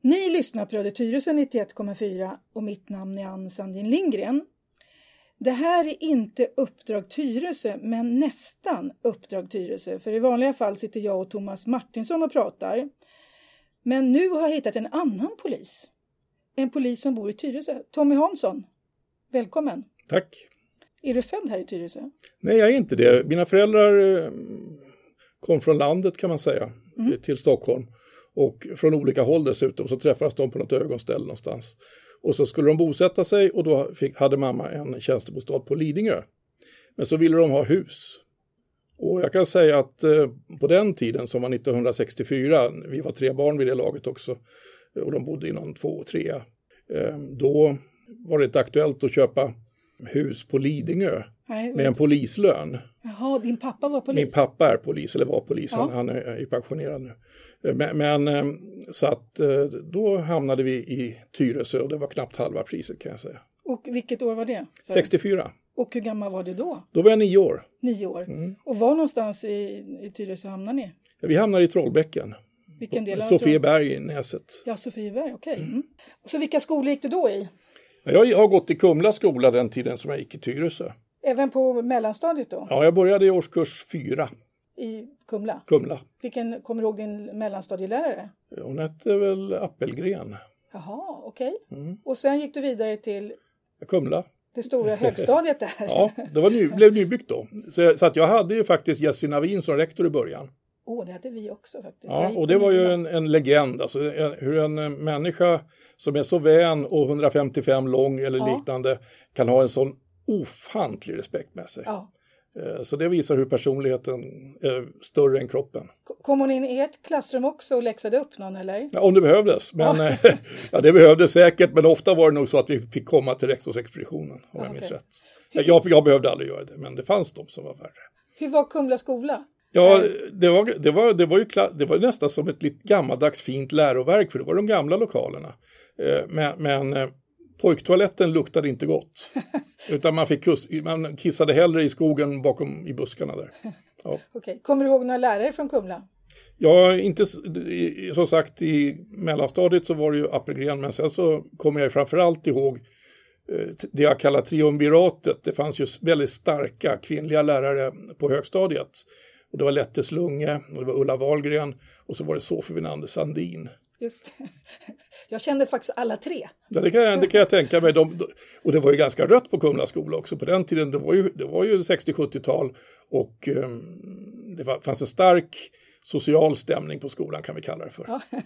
Ni lyssnar på Radio Tyresö 91,4 och mitt namn är Ann Sandin Lindgren. Det här är inte Uppdrag Tyresö, men nästan Uppdrag Tyresö, för i vanliga fall sitter jag och Thomas Martinsson och pratar. Men nu har jag hittat en annan polis. En polis som bor i Tyresö. Tommy Hansson, välkommen! Tack! Är du född här i Tyresö? Nej, jag är inte det. Mina föräldrar eh, kom från landet kan man säga, mm. till Stockholm. Och från olika håll dessutom, så träffades de på något ögonställe någonstans. Och så skulle de bosätta sig och då fick, hade mamma en tjänstebostad på Lidingö. Men så ville de ha hus. Och jag kan säga att eh, på den tiden som var 1964, vi var tre barn vid det laget också, och de bodde i någon två och trea, eh, då var det inte aktuellt att köpa hus på Lidingö Nej, med en polislön. Jaha, din pappa var polis? Min pappa är polis, eller var polis, ja. han, han är pensionerad nu. Men, men, eh, så att eh, då hamnade vi i Tyresö och det var knappt halva priset kan jag säga. Och vilket år var det? 64. Och hur gammal var du då? Då var jag nio år. Nio år. Mm. Och var någonstans i, i Tyresö hamnade ni? Ja, vi hamnade i Trollbäcken. Vilken del Sofieberg i Näset. Ja, Sofieberg, okej. Okay. Mm. Så vilka skolor gick du då i? Jag har gått i Kumla skola den tiden som jag gick i Tyresö. Även på mellanstadiet då? Ja, jag började i årskurs fyra. I Kumla? Kumla. Vilken, kommer du ihåg din mellanstadielärare? Hon hette väl Appelgren. Jaha, okej. Okay. Mm. Och sen gick du vidare till? Kumla. Det stora högstadiet där? ja, det var ny, blev nybyggt då. Så, så, att jag hade ju faktiskt Jessie Navin som rektor i början. Åh, oh, det hade vi också faktiskt. Ja, och det var ju en, en legend, alltså hur en människa som är så vän och 155 lång eller ja. liknande kan ha en sån ofantlig respekt med sig. Ja. Eh, så det visar hur personligheten är större än kroppen. Kom hon in i ert klassrum också och läxade upp någon eller? Ja, om det behövdes. Men, ja. Eh, ja, det behövdes säkert, men ofta var det nog så att vi fick komma till rektorsexpeditionen om ja, jag minns okay. rätt. Jag, jag behövde aldrig göra det, men det fanns de som var värre. Hur var Kumla skola? Ja, det var, det var, det var, ju, det var nästan som ett lite gammaldags fint läroverk, för det var de gamla lokalerna. Eh, men, men pojktoaletten luktade inte gott. Utan man, fick kuss, man kissade hellre i skogen bakom i buskarna där. Ja. Okay. Kommer du ihåg några lärare från Kumla? Ja, inte som sagt i mellanstadiet så var det ju Appelgren men sen så kommer jag framförallt ihåg eh, det jag kallar triumviratet. Det fanns ju väldigt starka kvinnliga lärare på högstadiet. Och det var Lette Slunge, och det var Ulla Wahlgren och så var det Sofie Winander Sandin. Just Jag kände faktiskt alla tre. Ja, det, kan jag, det kan jag tänka mig. De, och det var ju ganska rött på Kumla skola också på den tiden. Det var ju, det var ju 60-70-tal och um, det var, fanns en stark social stämning på skolan kan vi kalla det för. Ja.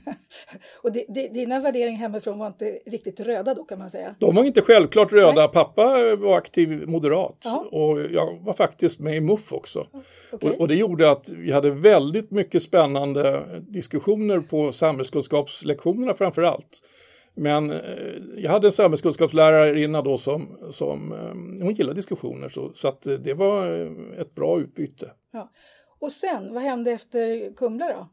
och dina värderingar hemifrån var inte riktigt röda då kan man säga? De var inte självklart röda. Nej. Pappa var aktiv moderat ja. och jag var faktiskt med i MUF också. Okay. Och, och, det gjorde att vi hade väldigt mycket spännande diskussioner på samhällskunskapslektionerna framför allt. Men eh, jag hade en samhällskunskapslärare då som, som eh, hon gillade diskussioner så, så att det var ett bra utbyte. Ja. Och sen, vad hände efter Kumla då?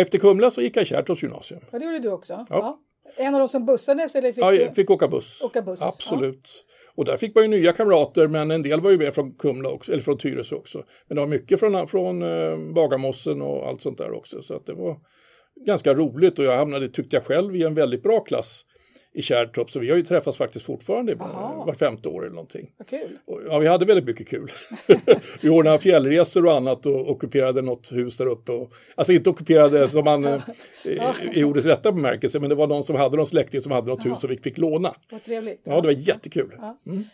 Efter Kumla så gick jag i Kärrtorps gymnasium. Ja, det gjorde du också? Ja. ja. En av de som bussades eller fick Ja, jag fick åka buss. Åka buss. Absolut. Och där fick man ju nya kamrater, men en del var ju med från Kumla också, eller från Tyresö också. Men det var mycket från, från eh, Bagarmossen och allt sånt där också, så att det var ganska roligt och jag hamnade, tyckte jag själv, i en väldigt bra klass i Kärrtorp. Så vi har ju träffats faktiskt fortfarande Aha. var femte år eller någonting. kul. Och, ja, vi hade väldigt mycket kul. vi ordnade fjällresor och annat och ockuperade något hus där uppe. Och, alltså inte ockuperade som man eh, i ordets rätta bemärkelse, men det var någon som hade någon släkting som hade något Aha. hus som vi fick låna. Vad trevligt. Ja, det var jättekul. Mm.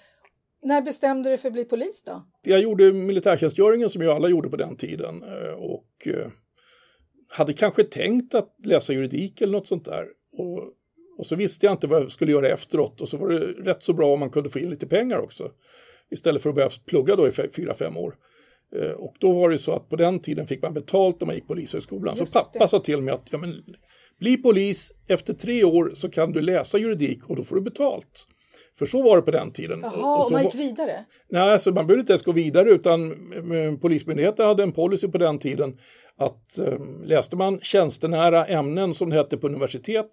När bestämde du dig för att bli polis då? Jag gjorde militärtjänstgöringen som ju alla gjorde på den tiden. Eh, och eh, hade kanske tänkt att läsa juridik eller något sånt där. Och och så visste jag inte vad jag skulle göra efteråt och så var det rätt så bra om man kunde få in lite pengar också. Istället för att börja plugga då i fyra, fem år. Eh, och då var det så att på den tiden fick man betalt när man gick polishögskolan. Just så pappa det. sa till mig att ja, men, bli polis, efter tre år så kan du läsa juridik och då får du betalt. För så var det på den tiden. Jaha, och man gick vidare? Nej, alltså man behövde inte ens gå vidare utan eh, Polismyndigheten hade en policy på den tiden att um, läste man tjänstenära ämnen som det hette på universitet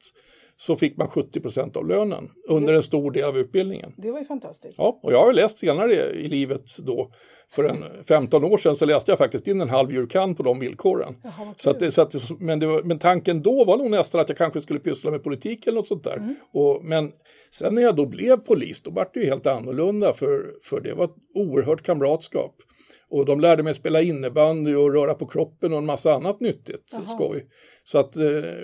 så fick man 70 procent av lönen under en stor del av utbildningen. Det var ju fantastiskt. Ja, och jag har läst senare i livet då, för en 15 år sedan så läste jag faktiskt in en halv jurkan på de villkoren. Jaha, så att så att men, var, men tanken då var nog nästan att jag kanske skulle pyssla med politik eller något sånt där. Mm. Och, men sen när jag då blev polis, då var det ju helt annorlunda för, för det var ett oerhört kamratskap. Och de lärde mig spela innebandy och röra på kroppen och en massa annat nyttigt Jaha. skoj. Så att, eh,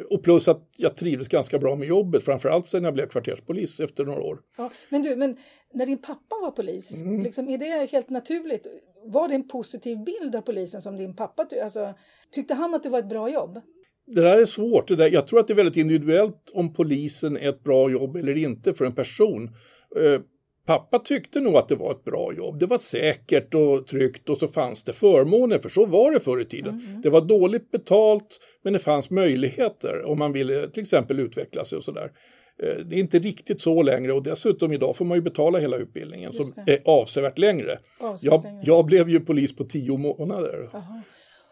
och plus att jag trivdes ganska bra med jobbet, framförallt sen jag blev kvarterspolis efter några år. Ja, men du, men när din pappa var polis, Mm. liksom, är det helt naturligt? Var det en positiv bild av polisen som din pappa alltså, Tyckte han att det var ett bra jobb? Det där är svårt. Det där, jag tror att det är väldigt individuellt om polisen är ett bra jobb eller inte för en person. Pappa tyckte nog att det var ett bra jobb. Det var säkert och tryggt och så fanns det förmåner, för så var det förr i tiden. Det var dåligt betalt, men det fanns möjligheter om man ville till exempel utveckla sig och sådär. Eh, Det är inte riktigt så längre och dessutom idag får man ju betala hela utbildningen som är avsevärt längre. Avsevärt Jag, längre. jag blev ju polis på tio månader. Jaha.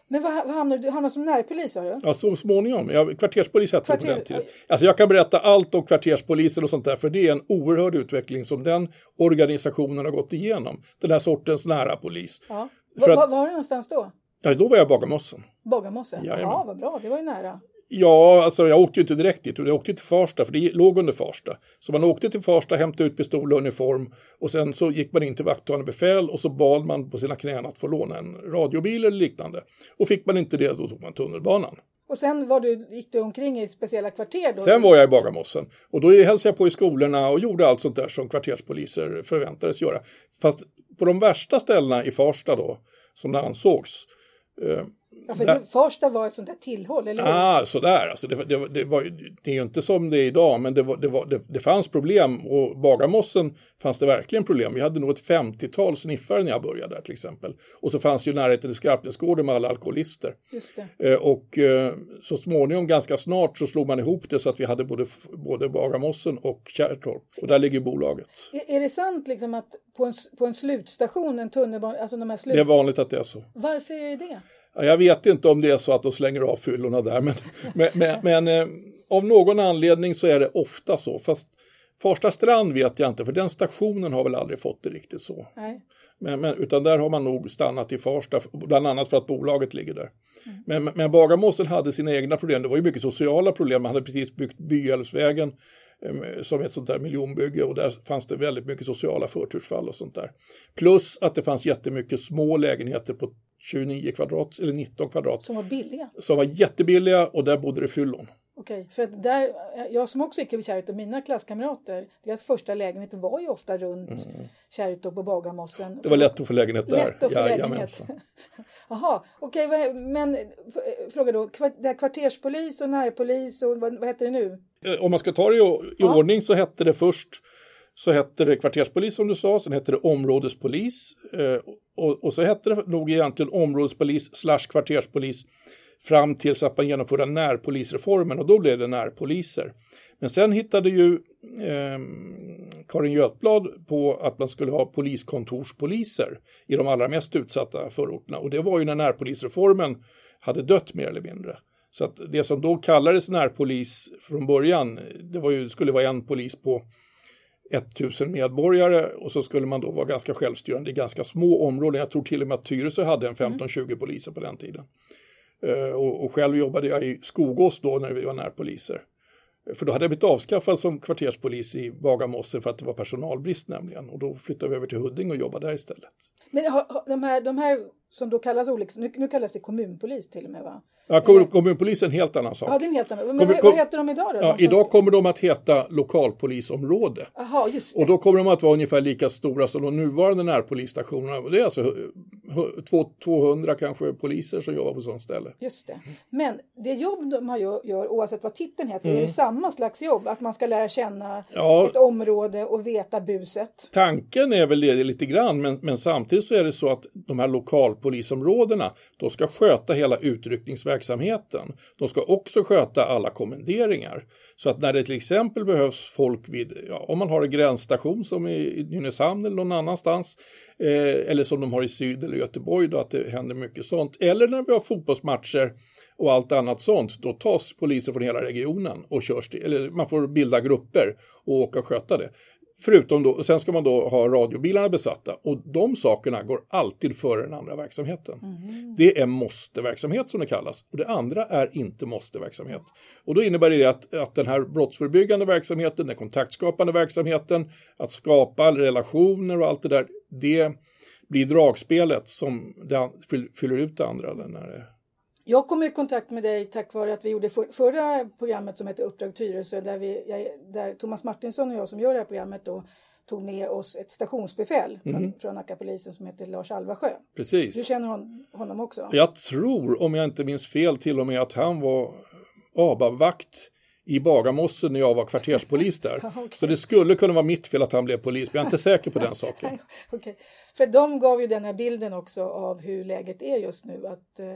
Men vad, vad hamnade du? Du hamnade som närpolis sa du? Ja, så småningom. Jag, kvarterspolis hette det på Kvarter- den tiden. Alltså jag kan berätta allt om kvarterspoliser och sånt där, för det är en oerhörd utveckling som den organisationen har gått igenom. Den här sortens nära polis. Ja. Var, att- var, var det någonstans då? Ja, då var jag Bagarmossen. Bagarmossen? Jajamän. Ja, vad bra, det var ju nära. Ja, alltså jag åkte ju inte direkt dit, jag åkte till Farsta, för det låg under Farsta. Så man åkte till Farsta, hämtade ut pistol och uniform och sen så gick man in till vakthavande befäl och så bad man på sina knän att få låna en radiobil eller liknande. Och fick man inte det, då tog man tunnelbanan. Och sen var du, gick du omkring i speciella kvarter då? Sen var jag i Bagarmossen och då hälsade jag på i skolorna och gjorde allt sånt där som kvarterspoliser förväntades göra. Fast på de värsta ställena i Farsta då, som det ansågs, eh, ja, för där- det, Farsta var ett sånt där tillhåll, eller hur? Ah, sådär, alltså det, det, det, var, det är ju inte som det är idag, men det, var, det, var, det, fanns problem och Bagarmossen fanns det verkligen problem. Vi hade nog ett 50-tal sniffare när jag började där till exempel. Och så fanns ju närheten till Skarpnäcksgården med alla alkoholister. Just. Eh, och eh, så småningom, ganska snart, så slog man ihop det så att vi hade både, både Bagarmossen och Kärrtorp. Och där ligger bolaget. Är, är det sant liksom att på en, på en slutstation, en tunnelbana, alltså de här slut... Det är vanligt att det är så. Varför är det det? Ja, Jag vet inte om det är så att de slänger av fyllorna där, men, men, men, men eh, av någon anledning så är det ofta så. Fast Farsta strand vet jag inte, för den stationen har väl aldrig fått det riktigt så. Men, men, utan där har man nog stannat i Farsta, bland annat för att bolaget ligger där. Men, men- men Bagarmossen hade sina egna problem, det var ju mycket sociala problem. Man hade precis byggt Byälvsvägen eh, som ett sånt där miljonbygge och där fanns det väldigt mycket sociala förtursfall och sånt där. Plus att det fanns jättemycket små lägenheter på 29 kvadrat eller 19 kvadrat Som var billiga. som var jättebilliga och där bodde det fyllon. Okej, för att där, jag som också gick över Kärrtorp, mina klasskamrater, deras första lägenhet var ju ofta runt Kärrtorp och Bagarmossen. Mm. Det var lätt att få lägenhet där. Lätt att få lägenhet. Jajamensan. Jaha, okej, vad- men fråga då, det här kvarterspolis och närpolis och vad, vad heter det nu? Eh, Om man ska ta det i, i Ja. ordning så hette det först så hette det kvarterspolis som du sa, sen hette det områdespolis eh, och, och så hette det nog egentligen områdespolis slash kvarterspolis fram tills att man genomförde närpolisreformen och då blev det närpoliser. Men sen hittade ju eh, Karin Götblad på att man skulle ha poliskontorspoliser i de allra mest utsatta förorterna och det var ju när närpolisreformen hade dött mer eller mindre. Så att det som då kallades närpolis från början, det var ju, skulle vara en polis på 1000 medborgare och så skulle man då vara ganska självstyrande i ganska små områden. Jag tror till och med att Tyresö hade en 15-20 poliser på den tiden. Eh, och, och själv jobbade jag i Skogås då när vi var närpoliser. Eh, För då hade jag blivit avskaffad som kvarterspolis i Bagarmossen för att det var personalbrist nämligen. Och då flyttade vi över till Huddinge och jobbade där istället. Men de här, de här som då kallas olika, nu, nu kallas det kommunpolis till och med va? Ja, kommun, kommunpolisen är en helt annan sak. Ja, det är en helt annan. Men Kommun- vad, vad heter de idag då? Ja, De som- idag kommer de att heta lokalpolisområde. Jaha, just det. Och då kommer de att vara ungefär lika stora som de nuvarande närpolisstationerna. Det är alltså två- 200 kanske poliser som jobbar på sådant ställe. Just det. Men det jobb de har gör, oavsett vad titeln heter, Mm. är det samma slags jobb? Att man ska lära känna Ja. ett område och veta buset? Tanken är väl det lite grann, men, men samtidigt så är det så att de här lokalpolisområdena, de ska sköta hela utryckningsverksamheten. De ska också sköta alla kommenderingar. Så att när det till exempel behövs folk vid, ja, om man har en gränsstation som i, i Nynäshamn eller någon annanstans, eh, eller som de har i Syd eller Göteborg då, att det händer mycket sånt. Eller när vi har fotbollsmatcher och allt annat sånt, då tas poliser från hela regionen och körs till, eller man får bilda grupper och åka och sköta det. Förutom då, sen ska man då ha radiobilarna besatta och de sakerna går alltid före den andra verksamheten. Mm. Det är måste-verksamhet som det kallas och det andra är inte måste-verksamhet. Och då innebär det att, att den här brottsförebyggande verksamheten, den kontaktskapande verksamheten, att skapa relationer och allt det där, det blir dragspelet som fyller ut det andra. När jag kom i kontakt med dig tack vare att vi gjorde för, förra programmet som hette Uppdrag Tyresö där, vi, jag, där Thomas Martinsson och jag som gör det här programmet då tog med oss ett stationsbefäl mm. från, från Nackapolisen som heter Lars Alvasjö. Precis. Du känner hon, honom också? Jag tror, om jag inte minns fel, till och med att han var ABAB-vakt i Bagarmossen när jag var kvarterspolis där. okay. Så det skulle kunna vara mitt fel att han blev polis, men jag är inte säker på den saken. okay. För de gav ju den här bilden också av hur läget är just nu. Att eh,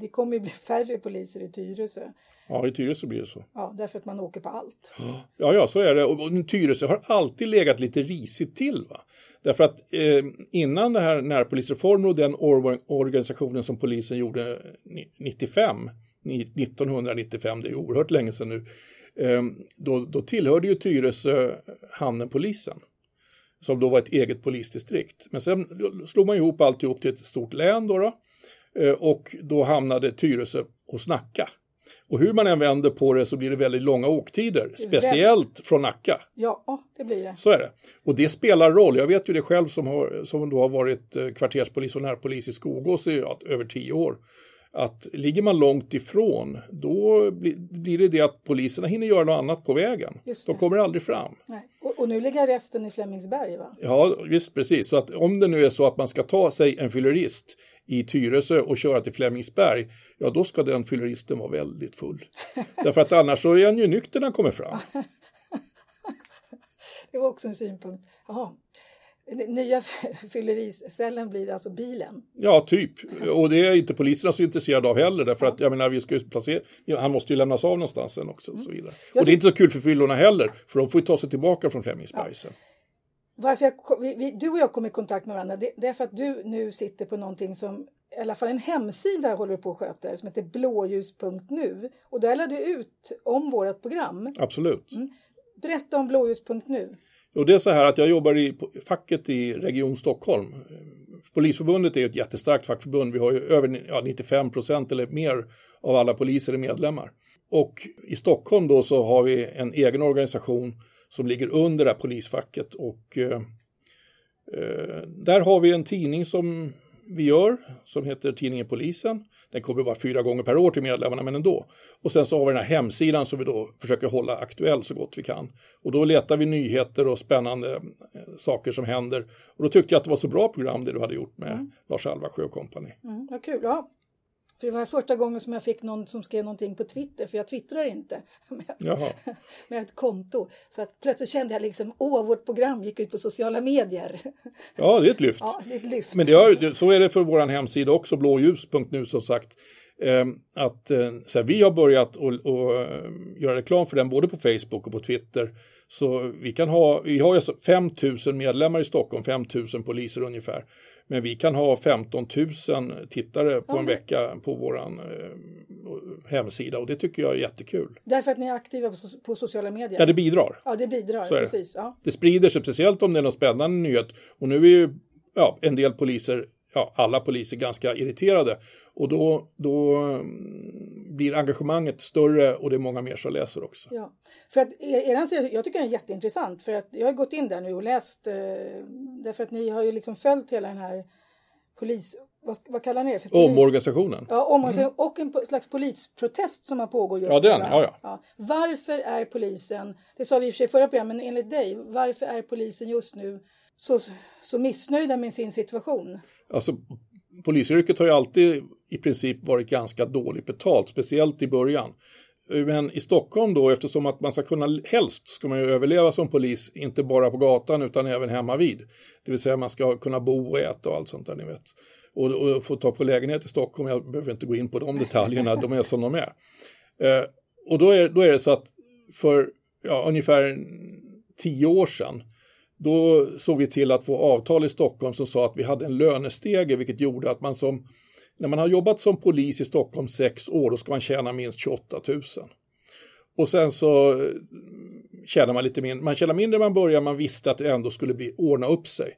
det kommer ju bli färre poliser i Tyresö. Ja, i Tyresö blir det så. Ja, därför att man åker på allt. Ja, ja, så är det. Och, och Tyresö har alltid legat lite risigt till. Va? Därför att eh, innan den här närpolisreformen och den or organisationen som polisen gjorde 95, 1995, det är oerhört länge sedan nu, eh, då, då tillhörde ju Tyresö Hamnenpolisen som då var ett eget polisdistrikt. Men sen slog man ihop alltihop till ett stort län då, då Eh, och då hamnade Tyresö hos Nacka. Och hur man än vänder på det så blir det väldigt långa åktider, speciellt från Nacka. Ja, det blir det. Så är det. Och det spelar roll. Jag vet ju det själv som, har, som då har varit eh, kvarterspolis och närpolis i Skogås i ja, över tio år. Att ligger man långt ifrån, då blir, det det att poliserna hinner göra något annat på vägen. De kommer aldrig fram. Och, och, nu ligger resten i Flemingsberg va? Ja, visst precis. Så att om det nu är så att man ska ta sig en fyllerist i Tyresö och köra till Flemingsberg, ja då ska den fylleristen vara väldigt full. Därför att annars så är han ju nykter när han kommer fram. det var också en synpunkt. Jaha. Nya fyllericellen blir alltså bilen? Ja, typ. Och det är inte poliserna så intresserade av heller därför att jag menar, vi ska ju placera, han måste ju lämnas av någonstans sen också. Och, så vidare. och det är inte så kul för fyllorna heller, för de får ju ta sig tillbaka från Flemingsberg sen. Varför jag, vi, du och jag kom i kontakt med varandra, det, det, är för att du nu sitter på någonting som i alla fall en hemsida håller på att sköta som heter blåljus.nu och där lade du ut om vårt program. Absolut. Mm. Berätta om blåljus.nu. Och det är så här att jag jobbar i facket i Region Stockholm. Polisförbundet är ett jättestarkt fackförbund. Vi har ju över ja, 95 procent eller mer av alla poliser är medlemmar. Och i Stockholm då så har vi en egen organisation som ligger under det här polisfacket och eh, eh där har vi en tidning som vi gör som heter Tidningen Polisen. Den kommer bara fyra gånger per år till medlemmarna, men ändå. Och sen så har vi den här hemsidan som vi då försöker hålla aktuell så gott vi kan. Och då letar vi nyheter och spännande eh, saker som händer. Och då tyckte jag att det var så bra program det du hade gjort med mm. Lars Alvarsjö och kompani. Mm, vad kul. Ja, för det var första gången som jag fick någon som skrev någonting på Twitter, för jag twittrar inte med, med ett konto. Så att plötsligt kände jag liksom, åh, vårt program gick ut på sociala medier. Ja, det är ett lyft. Ja, det är ett lyft. Men det har, så är det för vår hemsida också, blåljus.nu som sagt. Ehm, att eh, så här, vi har börjat att eh, göra reklam för den både på Facebook och på Twitter. Så vi kan ha, vi har alltså 5 000 medlemmar i Stockholm, 5 000 poliser ungefär. Men vi kan ha 15 000 tittare på en vecka på vår eh, hemsida och det tycker jag är jättekul. Därför att ni är aktiva på, sociala medier? Ja, det bidrar. Ja, det bidrar, Så precis. Det. Ja. det sprider sig, speciellt om det är någon spännande nyhet. Och nu är ju ja, en del poliser ja, alla poliser ganska irriterade. Och då, då mm, blir engagemanget större och det är många mer som läser också. Ja, för att er, er jag tycker den är jätteintressant för att jag har gått in där nu och läst eh, därför att ni har ju liksom följt hela den här polis vad, vad kallar ni det? För polis? Omorganisationen. Ja, omorganisationen mm. och en slags polisprotest som har pågår just ja, den, ja, ja. ja. Varför är polisen, det sa vi i och för sig förra programmet, men enligt dig, varför är polisen just nu så, så missnöjda med sin situation? Alltså, polisyrket har ju alltid i princip varit ganska dåligt betalt, speciellt i början. Men i Stockholm då, eftersom att man ska kunna, helst ska man ju överleva som polis, inte bara på gatan utan även hemma vid. Det vill säga man ska kunna bo och äta och allt sånt där ni vet. Och, och få ta på lägenhet i Stockholm, jag behöver inte gå in på de detaljerna, de är som de är. Eh, och då är, då är det så att för ja, ungefär tio år sedan då såg vi till att få avtal i Stockholm som sa att vi hade en lönestege vilket gjorde att man som när man har jobbat som polis i Stockholm sex år, då ska man tjäna minst 28 000. Och sen så eh, tjänar man lite mindre, man tjänar mindre när man börjar, man visste att det ändå skulle bli, ordna upp sig.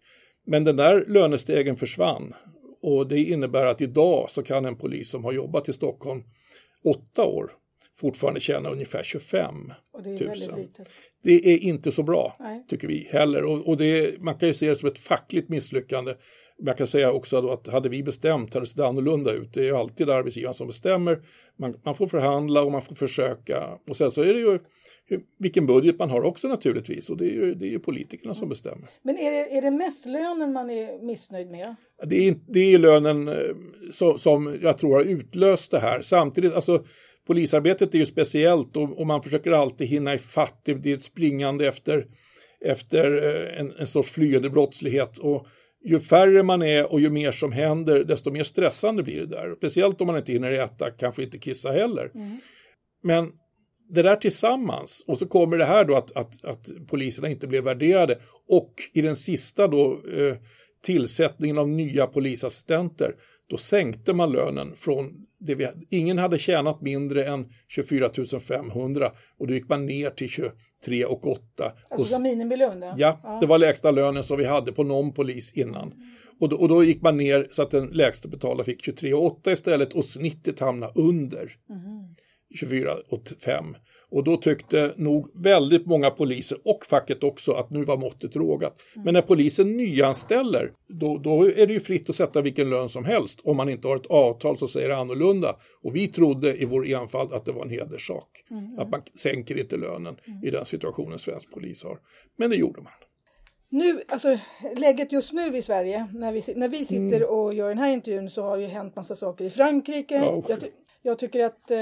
Men den där lönestegen försvann och det innebär att idag så kan en polis som har jobbat i Stockholm åtta år fortfarande tjäna ungefär 25 Och det är 000. väldigt litet. Det är inte så bra, Nej. tycker vi heller. Och, och är- man kan ju se det som ett fackligt misslyckande. Men jag kan säga också att hade vi bestämt hade det sett annorlunda ut. Det är ju alltid arbetsgivaren som bestämmer. Man, man får förhandla och man får försöka. Och sen så är det ju hur, vilken budget man har också naturligtvis. Och det är ju, det är ju politikerna som bestämmer. Men är det, är det mest lönen man är missnöjd med? Det är, det är lönen eh, så, som jag tror har utlöst det här. Samtidigt, alltså polisarbetet är ju speciellt och, och man försöker alltid hinna ifatt. Det, det är ett springande efter, efter eh, en, en sorts flyende brottslighet. Och ju färre man är och ju mer som händer, desto mer stressande blir det där. Speciellt om man inte hinner äta, kanske inte kissa heller. Men det där tillsammans och så kommer det här då att, att, att poliserna inte blev värderade och i den sista då eh, tillsättningen av nya polisassistenter då sänkte man lönen från det vi, ingen hade tjänat mindre än 24 500 och då gick man ner till 23 och 8. Alltså och, som minimilön? då? Ja, det var lägsta lönen som vi hade på någon polis innan. Och då, och då gick man ner så att den lägsta betalda fick 23 och 8 istället och snittet hamnade under 24 och 5. Och då tyckte nog väldigt många poliser och facket också att nu var måttet rågat. Men när polisen nyanställer, då, då är det ju fritt att sätta vilken lön som helst om man inte har ett avtal som säger annorlunda. Och vi trodde i vår enfald att det var en hederssak. Att man sänker inte lönen i den situationen svensk polis har. Men det gjorde man. Nu, alltså läget just nu i Sverige, när vi, när vi sitter Mm. och gör den här intervjun så har det ju hänt massa saker i Frankrike. Ja. Jag, ty- jag tycker att eh,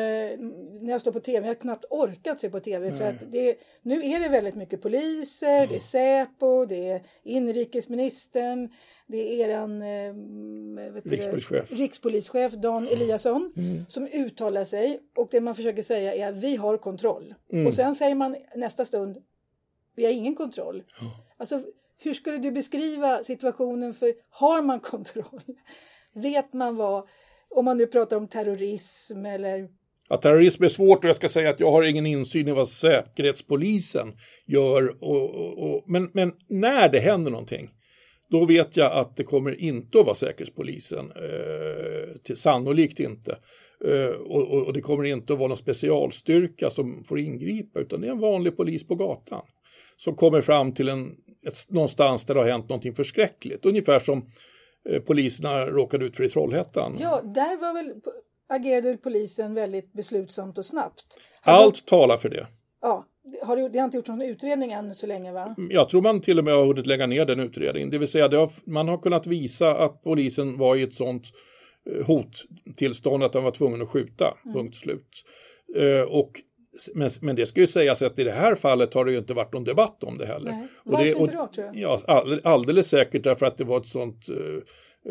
när jag står på tv, jag har knappt orkat se på tv för att det, nu är det väldigt mycket poliser, det är Säpo, det är inrikesministern, det är eran eh, du det, Rikspolischef. rikspolischef Dan Eliasson som uttalar sig och det man försöker säga är att vi har kontroll. Och sen säger man nästa stund, vi har ingen kontroll. Alltså, hur skulle du beskriva situationen för har man kontroll? Vet man vad, om man nu pratar om terrorism eller Ja, terrorism är svårt och jag ska säga att jag har ingen insyn i vad Säkerhetspolisen gör. Och, och, och, men, men när det händer någonting, då vet jag att det kommer inte att vara Säkerhetspolisen. Eh, till, sannolikt inte. Eh, och, och, och det kommer inte att vara någon specialstyrka som får ingripa, utan det är en vanlig polis på gatan. Som kommer fram till en, ett, någonstans där det har hänt någonting förskräckligt. Ungefär som eh, poliserna råkade ut för i Trollhättan. Ja, där var väl, agerade polisen väldigt beslutsamt och snabbt. Allt talar för det. de- Ja, har det, det har inte gjorts någon utredning än så länge va? Jag tror man till och med har hunnit lägga ner den utredningen. Det vill säga det har, man har kunnat visa att polisen var i ett sånt eh, hottillstånd att de var tvungen att skjuta, punkt slut. Eh, och, men, men det ska ju sägas att i det här fallet har det ju inte varit någon debatt om det heller. Nej. Och Varför det, inte då, tror jag? Ja, all, alldeles säkert därför att det var ett sånt eh,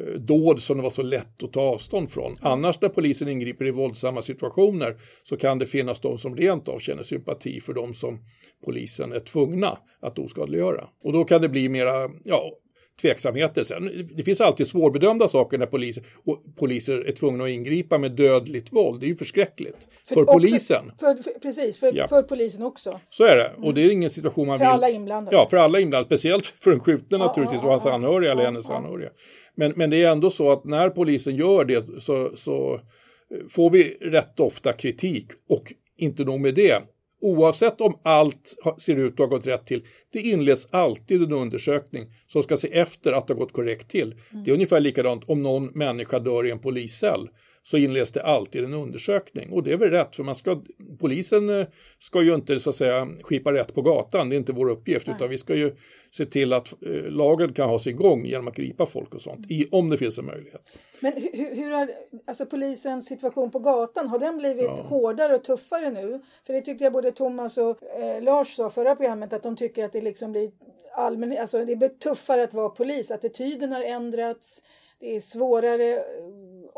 eh, dåd som det var så lätt att ta avstånd från. Annars när polisen ingriper i våldsamma situationer så kan det finnas de som rent av känner sympati för de som polisen är tvungna att oskadliggöra. Och då kan det bli mera, ja, tveksamheter. Sen, det finns alltid svårbedömda saker när poliser, och poliser är tvungna att ingripa med dödligt våld. Det är ju förskräckligt för, också- polisen. För, för, precis, för, Ja. för polisen också. Så är det. Och det är ingen situation man För vill... alla inblandade. Ja, för alla inblandade. Speciellt för den skjutne naturligtvis ja, och hans anhöriga eller hennes anhöriga. Men, men det är ändå så att när polisen gör det så, så eh, får vi rätt ofta kritik. Och inte nog med det. Oavsett om allt ser ut att ha gått rätt till, det inleds alltid en undersökning som ska se efter att det har gått korrekt till. Mm. Det är ungefär likadant om någon människa dör i en poliscell så inleds det alltid en undersökning. Och det är väl rätt, för man ska, polisen eh, ska ju inte så att säga skipa rätt på gatan, det är inte vår uppgift, utan vi ska ju se till att eh, lagen kan ha sin gång genom att gripa folk och sånt, i, om det finns en möjlighet. Men hur, hur har alltså polisens situation på gatan, har den blivit hårdare och tuffare nu? För det tyckte jag både Thomas och eh, Lars sa förra programmet att de tycker att det liksom blir allmän, alltså det blir tuffare att vara polis, attityden har ändrats, det är svårare eh,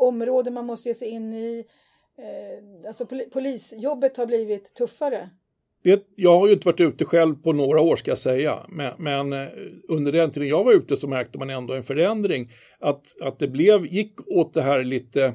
områden man måste ge sig in i. Eh, alltså pol polisjobbet har blivit tuffare. Det, jag har ju inte varit ute själv på några år ska jag säga, men, men, eh, under den tiden jag var ute så märkte man ändå en förändring. Att, att det blev, gick åt det här lite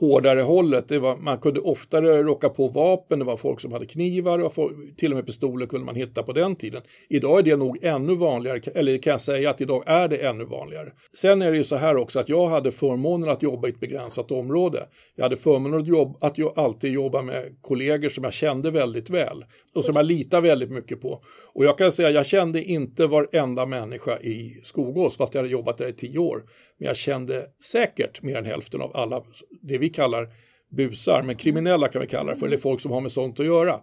hårdare hållet. Det var, man kunde oftare råka på vapen, det var folk som hade knivar, och folk, till och med pistoler kunde man hitta på den tiden. Idag är det nog ännu vanligare, eller kan jag säga att idag är det ännu vanligare. Sen är det ju så här också att jag hade förmånen att jobba i ett begränsat område. Jag hade förmånen att, jobba, att jag alltid jobba med kollegor som jag kände väldigt väl och som jag litar väldigt mycket på. Och jag kan säga, jag kände inte varenda människa i Skogås, fast jag hade jobbat där i tio år. Men jag kände säkert mer än hälften av alla, det vi kallar busar, men kriminella kan vi kalla det för, eller folk som har med sånt att göra.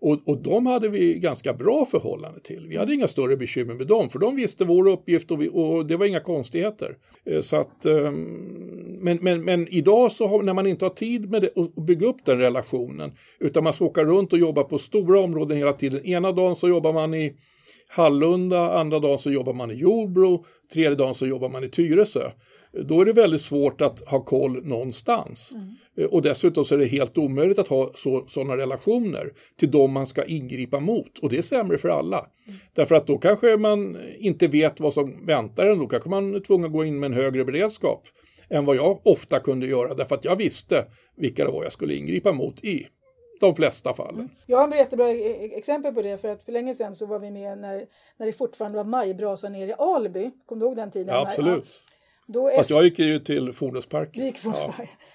Och, och de hade vi ganska bra förhållande till. Vi hade inga större bekymmer med dem, för de visste vår uppgift och, vi, och det var inga konstigheter. Eh, så att, ehm, men, men, men idag så har, när man inte har tid med det, att bygga upp den relationen, utan man ska åka runt och jobba på stora områden hela tiden. Ena dagen så jobbar man i Hallunda, andra dagen så jobbar man i Jordbro, tredje dagen så jobbar man i Tyresö. Då är det väldigt svårt att ha koll någonstans. Mm. Och dessutom så är det helt omöjligt att ha sådana relationer till de man ska ingripa mot. Och det är sämre för alla. Mm. Därför att då kanske man inte vet vad som väntar en. Då kanske man är tvungen att gå in med en högre beredskap än vad jag ofta kunde göra. Därför att jag visste vilka det var jag skulle ingripa mot i de flesta fallen. Mm. Jag har ett jättebra e-, e-, exempel på det för att för länge sedan så var vi med när, när det fortfarande var majbrasa nere i Alby. Kommer du ihåg den tiden? Ja, absolut. Då Fast jag gick ju till Fordonsparken. Du gick Ja.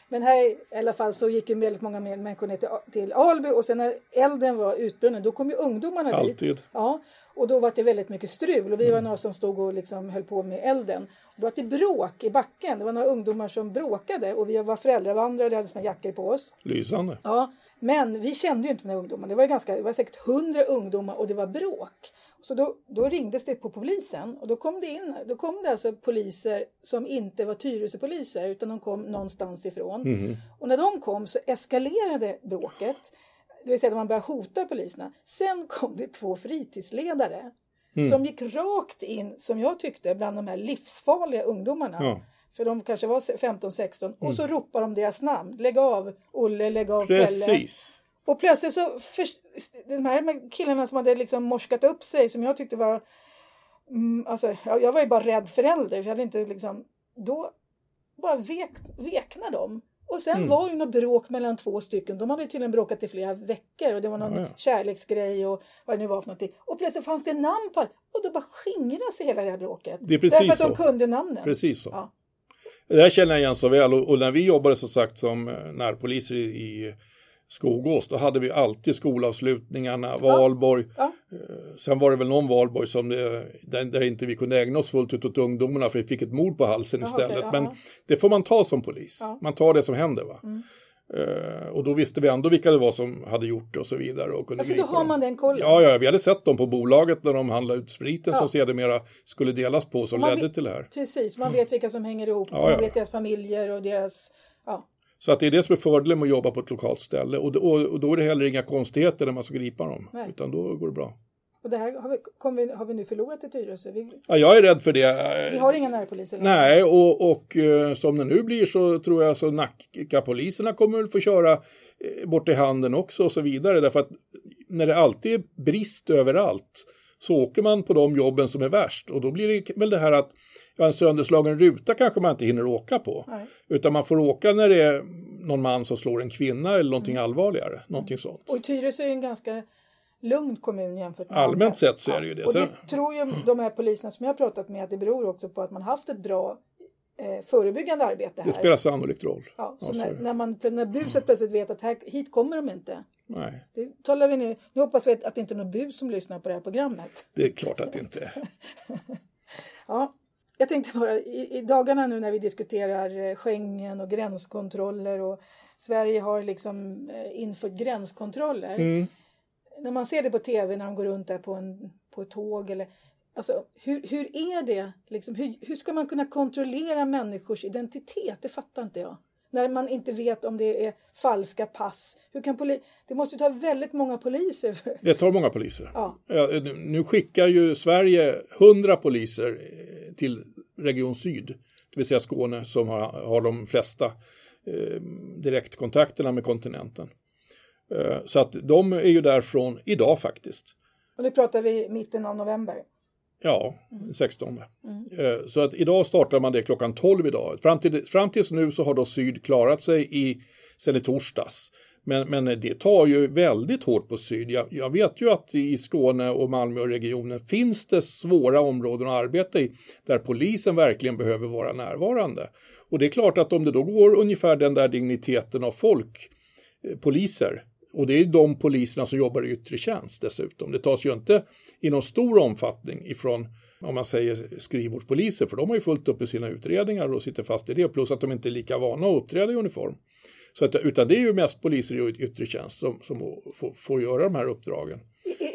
Men här i alla fall så gick ju väldigt många människor ner till, till Alby och sen när elden var utbrunnen då kom ju ungdomarna Alltid. dit. Ja, och då var det väldigt mycket strul och vi mm. var några som stod och liksom höll på med elden. Då var det bråk i backen. Det var några ungdomar som bråkade och vi var föräldravandrare och hade sina jackor på oss. Lysande. Ja, men vi kände ju inte de här ungdomarna. Det var, ganska, det var säkert hundra ungdomar och det var bråk. Så då, då ringdes det på polisen och då kom det in, då kom det alltså poliser som inte var Tyresöpoliser utan de kom någonstans ifrån. Mm. Och när de kom så eskalerade bråket. Det vill säga att man började hota poliserna. Sen kom det två fritidsledare mm. som gick rakt in, som jag tyckte, bland de här livsfarliga ungdomarna. Ja. För de kanske var 15-16 mm. och så ropar de deras namn. Lägg av Olle, lägg av Precis. Pelle. Och plötsligt så, för, de här killarna som hade liksom morskat upp sig som jag tyckte var, mm, alltså jag, jag, var ju bara rädd förälder för jag hade inte liksom, då bara vek, vekna de. Och sen mm. var ju något bråk mellan två stycken. De hade tydligen bråkat i flera veckor och det var någon ja, ja. kärleksgrej och vad det nu var för någonting. Och plötsligt fanns det namn på och då bara skingrades hela det här bråket. Det är precis Därför att så. de kunde namnen. Precis så. Ja. Det här känner jag igen så väl och, och när vi jobbade som sagt som eh, närpoliser i, i Skogås, då hade vi alltid skolavslutningarna, valborg. Ja. Eh, sen var det väl någon valborg som det, där, inte vi kunde ägna oss fullt ut åt ungdomarna för vi fick ett mord på halsen Aha, istället. Okay, Men det får man ta som polis, man tar det som händer. Va? Mm. Uh, och då visste vi ändå vilka det var som hade gjort det och så vidare. Och kunde ja, för då har man den kollen. Ja, ja, vi hade sett dem på bolaget när de handlade ut spriten ja. som sedermera skulle delas på som ledde vet, till det här. Precis, man vet vilka som hänger ihop, ja, man ja. vet deras familjer och deras ja. Så att det är det som är fördelen med att jobba på ett lokalt ställe och, och, och då är det heller inga konstigheter när man ska gripa dem, Nej. utan då går det bra. Och det här har vi, vi, har vi nu förlorat i Tyresö? Vi, ja, jag är rädd för det. Vi har inga närpoliser? Nej, och, och uh, som det nu blir så tror jag så Nackapoliserna kommer att få köra uh, bort i handen också och så vidare. Därför att när det alltid är brist överallt så åker man på de jobben som är värst och då blir det väl det här att ja, en sönderslagen ruta kanske man inte hinner åka på. Nej. Utan man får åka när det är någon man som slår en kvinna eller någonting mm. allvarligare. Någonting sånt. Och Tyresö är en ganska lugn kommun jämfört med Allmänt sett så är det ju det. Och det tror ju de här poliserna som jag har pratat med att det beror också på att man haft ett bra eh, förebyggande arbete här. Det spelar sannolikt roll. Ja, så ja, när, när, man, när buset plötsligt vet att här, hit kommer de inte. Nej. Det talar vi nu. Nu hoppas vi att det inte är någon bus som lyssnar på det här programmet. Det är klart att det inte är. ja, jag tänkte bara i, i, dagarna nu när vi diskuterar eh, Schengen och gränskontroller och Sverige har liksom eh, infört gränskontroller. Mm. När man ser det på tv när de går runt där på, en, på ett tåg eller Alltså, hur, hur är det? Liksom, hur, hur ska man kunna kontrollera människors identitet? Det fattar inte jag. När man inte vet om det är falska pass. Hur kan poli det måste ta väldigt många poliser. För... Det tar många poliser. Ja. nu skickar ju Sverige 100 poliser eh, till Region Syd, det vill säga Skåne som har, har de flesta eh, direktkontakterna med kontinenten. Eh, så att de är ju därifrån idag faktiskt. Och nu pratar vi mitten av november. Ja, 16. Mm. Så att idag startar man det klockan 12 idag. Fram, till, fram tills nu så har då Syd klarat sig i, sen i torsdags. Men, men det tar ju väldigt hårt på Syd. Jag, jag, vet ju att i Skåne och Malmöregionen finns det svåra områden att arbeta i där polisen verkligen behöver vara närvarande. Och det är klart att om det då går ungefär den där digniteten av folk, eh, poliser, och det är de poliserna som jobbar i yttre tjänst dessutom. Det tas ju inte i någon stor omfattning ifrån om man säger skrivbordspoliser, för de har ju fullt upp i sina utredningar och sitter fast i det, plus att de inte är lika vana att uppträda i uniform. Så att, utan det är ju mest poliser i yttre tjänst som, som får, får göra de här uppdragen.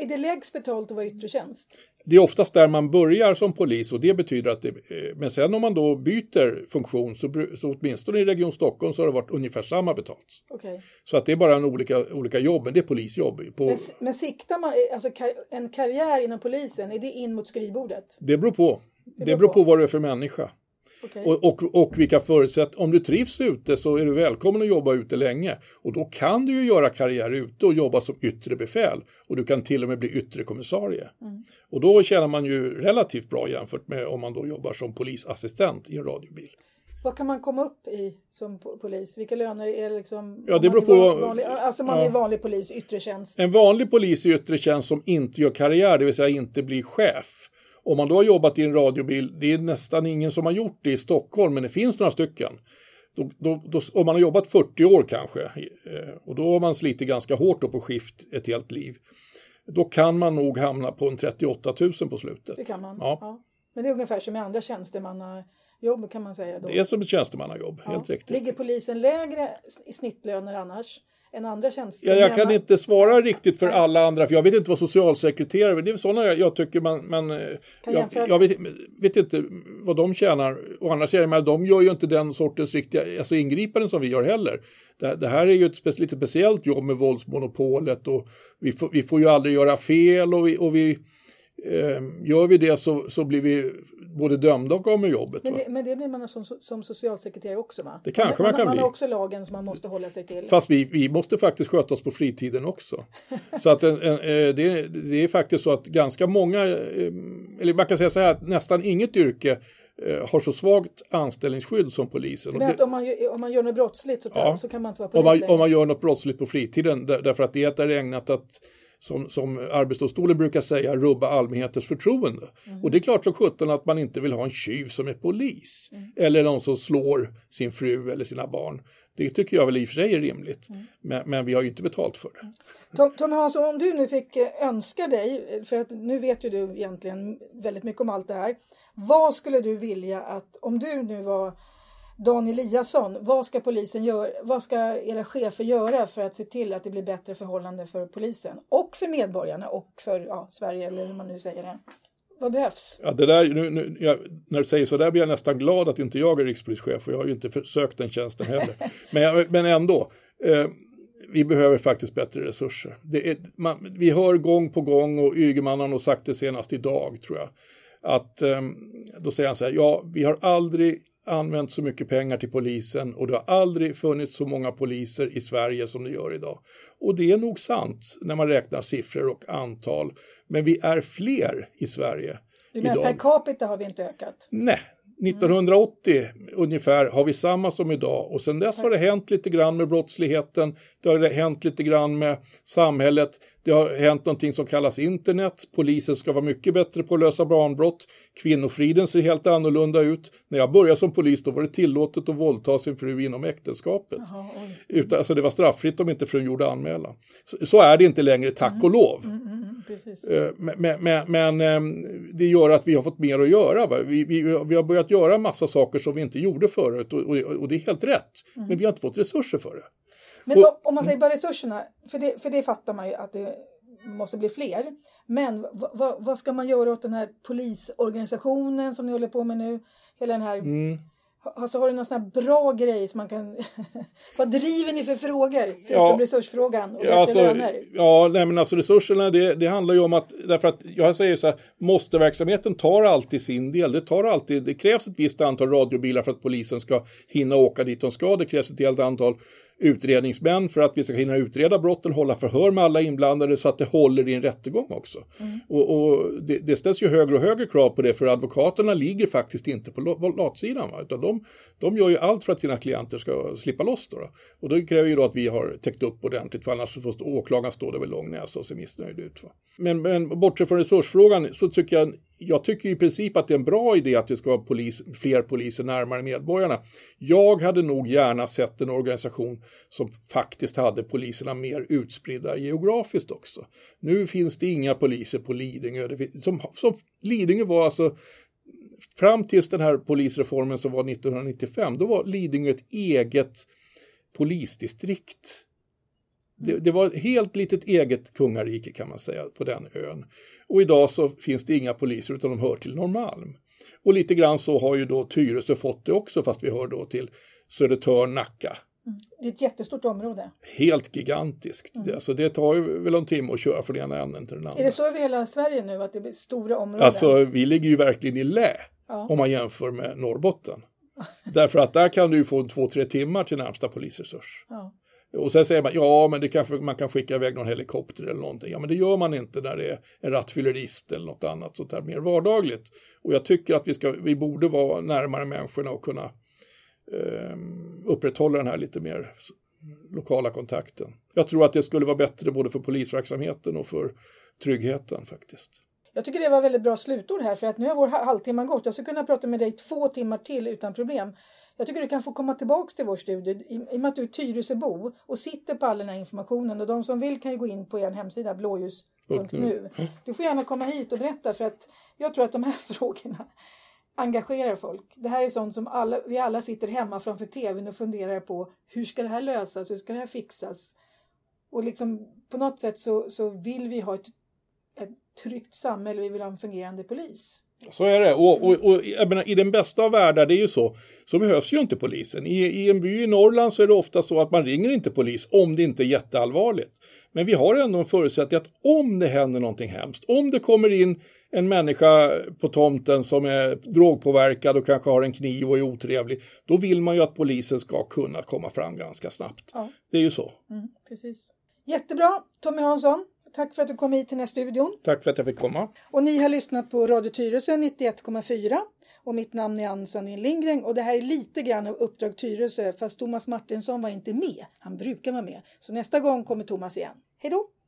Är, det lägst betalt att vara yttre tjänst? Det är oftast där man börjar som polis och det betyder att det, eh, men sen om man då byter funktion så, så åtminstone i Region Stockholm så har det varit ungefär samma betalt. Okay. Så att det är bara en olika, olika jobb, men det är polisjobb. På... Men, men siktar man, alltså en karriär inom polisen, är det in mot skrivbordet? Det beror på. Det beror, det beror på. på vad du är för människa. Okay. Och, och, och vilka förutsättningar, om du trivs ute så är du välkommen att jobba ute länge. Och då kan du ju göra karriär ute och jobba som yttre befäl. Och du kan till och med bli yttre kommissarie. Mm. Och då tjänar man ju relativt bra jämfört med om man då jobbar som polisassistent i en radiobil. Vad kan man komma upp i som polis? Vilka löner är det liksom? Ja, det beror på. Vanlig, alltså man ja. är vanlig polis, yttre tjänst. En vanlig polis i yttre tjänst som inte gör karriär, det vill säga inte blir chef om man då har jobbat i en radiobil, det är nästan ingen som har gjort det i Stockholm, men det finns några stycken. Då, då, då, om man har jobbat 40 år kanske, eh, och då har man slitit ganska hårt på skift ett helt liv, då kan man nog hamna på en 38 000 på slutet. Det kan man. Ja. ja. Men det är ungefär som i andra tjänstemannajobb kan man säga. Då. Det är som ett tjänstemannajobb, ja. helt riktigt. Ligger polisen lägre i snittlöner annars? Än andra tjänster. Ja, jag kan inte svara riktigt för alla andra, för jag vet inte vad socialsekreterare, det är sådana jag, jag tycker man, man jag, jag vet, vet, inte vad de tjänar. Å andra sidan, de gör ju inte den sortens riktiga alltså ingripanden som vi gör heller. Det, det här är ju ett spe, lite speciellt jobb med våldsmonopolet och vi får, vi får ju aldrig göra fel och vi, och vi eh, gör vi det så, så blir vi både dömda och av med jobbet. Men det, men det blir man som, som socialsekreterare också va? Det kanske man, man kan man bli. Man har också lagen som man måste hålla sig till. Fast vi, vi måste faktiskt sköta oss på fritiden också. så att en, en, eh, det, det är faktiskt så att ganska många, eh, eller man kan säga så här att nästan inget yrke eh, har så svagt anställningsskydd som polisen. Men om man, om man gör något brottsligt så, ja. så kan man inte vara polis? Om man, om man gör något brottsligt på fritiden därför att det är ägnat att som, som Arbetsdomstolen brukar säga, rubba allmänhetens förtroende. Mm. Och det är klart som sjutton att man inte vill ha en tjuv som är polis. Mm. Eller någon som slår sin fru eller sina barn. Det tycker jag väl i och för sig är rimligt. Mm. Men, men, vi har ju inte betalt för det. Mm. Tom, Tom Hansson, om du nu fick eh, önska dig, för att nu vet ju du egentligen väldigt mycket om allt det här. Vad skulle du vilja att, om du nu var Dan Eliasson, vad ska polisen göra, vad ska era chefer göra för att se till att det blir bättre förhållande för polisen och för medborgarna och för ja, Sverige eller hur man nu säger det. Vad behövs? Ja, det där, nu, nu, jag, när du säger så där blir jag nästan glad att inte jag är rikspolischef och jag har ju inte sökt den tjänsten heller. men, men ändå, eh, vi behöver faktiskt bättre resurser. Är, man, vi hör gång på gång och Ygeman har nog sagt det senast idag tror jag. Att eh, då säger han så här, ja vi har aldrig använt så mycket pengar till polisen och det har aldrig funnits så många poliser i Sverige som det gör idag. Och det är nog sant när man räknar siffror och antal. Men vi är fler i Sverige. Du menar idag. per capita har vi inte ökat? Nej, 1980 mm. ungefär har vi samma som idag och sen dess har det hänt lite grann med brottsligheten. Det har hänt lite grann med samhället. Det har hänt någonting som kallas internet. Polisen ska vara mycket bättre på att lösa barnbrott. Kvinnofriden ser helt annorlunda ut. När jag började som polis då var det tillåtet att våldta sin fru inom äktenskapet. Aha, Utan, alltså det var strafffritt om inte frun gjorde anmälan. Så, så är det inte längre, tack mm. och lov. Mm, mm, mm, eh, men, men, men, ehm, det gör att vi har fått mer att göra. Vi, vi, vi har börjat göra massa saker som vi inte gjorde förut och, och, och det är helt rätt. Mm. Men vi har inte fått resurser för det. Men och, om man säger bara resurserna, för det, för det fattar man ju att det måste bli fler. Men vad ska man göra åt den här polisorganisationen som ni håller på med nu? Hela den här mm. Alltså har du någon sån här bra grej som man kan... Vad driver ni för frågor? Förutom ja, resursfrågan och ja, alltså, löner? Ja, nej men alltså resurserna det, det, handlar ju om att, därför att jag säger så här, måste-verksamheten tar alltid sin del. Det tar alltid, det krävs ett visst antal radiobilar för att polisen ska hinna åka dit de ska. Det krävs ett helt antal utredningsmän för att vi ska hinna utreda brotten, hålla förhör med alla inblandade så att det håller i en rättegång också. Mm. Och, och det, det, ställs ju högre och högre krav på det för advokaterna ligger faktiskt inte på latsidan. Va? Utan de, de gör ju allt för att sina klienter ska slippa loss. Då, då. Och det kräver ju då att vi har täckt upp ordentligt för annars får åklagaren stå där med lång näsa och se missnöjd ut. Va? Men, men bortsett från resursfrågan så tycker jag jag tycker i princip att det är en bra idé att det ska vara polis, fler poliser närmare medborgarna. Jag hade nog gärna sett en organisation som faktiskt hade poliserna mer utspridda geografiskt också. Nu finns det inga poliser på Lidingö. Som, som Lidingö var alltså fram tills den här polisreformen som var 1995, då var Lidingö ett eget polisdistrikt. Det, det, var ett helt litet eget kungarike kan man säga på den ön. Och idag så finns det inga poliser utan de hör till Norrmalm. Och lite grann så har ju då Tyresö fått det också fast vi hör då till Södertörn, Nacka. Mm. Det är ett jättestort område. Helt gigantiskt. Mm. Det, alltså det tar ju väl en timme att köra från ena änden till den andra. Är det så över hela Sverige nu att det blir stora områden? Alltså vi ligger ju verkligen i lä ja. om man jämför med Norrbotten. Därför att där kan du ju få två, tre timmar till närmsta polisresurs. Ja. Och sen säger man, ja men det kanske man kan skicka iväg någon helikopter eller någonting. Ja men det gör man inte när det är en rattfyllerist eller något annat sånt här mer vardagligt. Och jag tycker att vi, ska, vi borde vara närmare människorna och kunna eh, upprätthålla den här lite mer lokala kontakten. Jag tror att det skulle vara bättre både för polisverksamheten och för tryggheten faktiskt. Jag tycker det var väldigt bra slutord här för att nu har vår halvtimme gått. Jag skulle kunna prata med dig två timmar till utan problem. Jag tycker du kan få komma tillbaks till vår studio i, i och med att du är Tyresöbo och sitter på all den här informationen och de som vill kan ju gå in på er hemsida blåljus.nu. Du får gärna komma hit och berätta för att jag tror att de här frågorna engagerar folk. Det här är sånt som alla, vi alla sitter hemma framför tvn och funderar på hur ska det här lösas, hur ska det här fixas? Och liksom på något sätt så, så vill vi ha ett, ett tryggt samhälle, vi vill ha en fungerande polis. Så är det. Och, och, och menar, i den bästa av världar, det är ju så, så behövs ju inte polisen. I, I en by i Norrland så är det ofta så att man ringer inte polis om det inte är jätteallvarligt. Men vi har ändå en förutsättning att om det händer någonting hemskt, om det kommer in en människa på tomten som är drogpåverkad och kanske har en kniv och är otrevlig, då vill man ju att polisen ska kunna komma fram ganska snabbt. Ja. Det är ju så. Mm, precis. Jättebra, Tommy Hansson. Tack för att du kom hit till den här studion. Tack för att jag fick komma. Och ni har lyssnat på Radio Tyresö 91,4 och mitt namn är Ann Sandin Lindgren och det här är lite grann av Uppdrag Tyresö fast Thomas Martinsson var inte med. Han brukar vara med. Så nästa gång kommer Thomas igen. Hej då!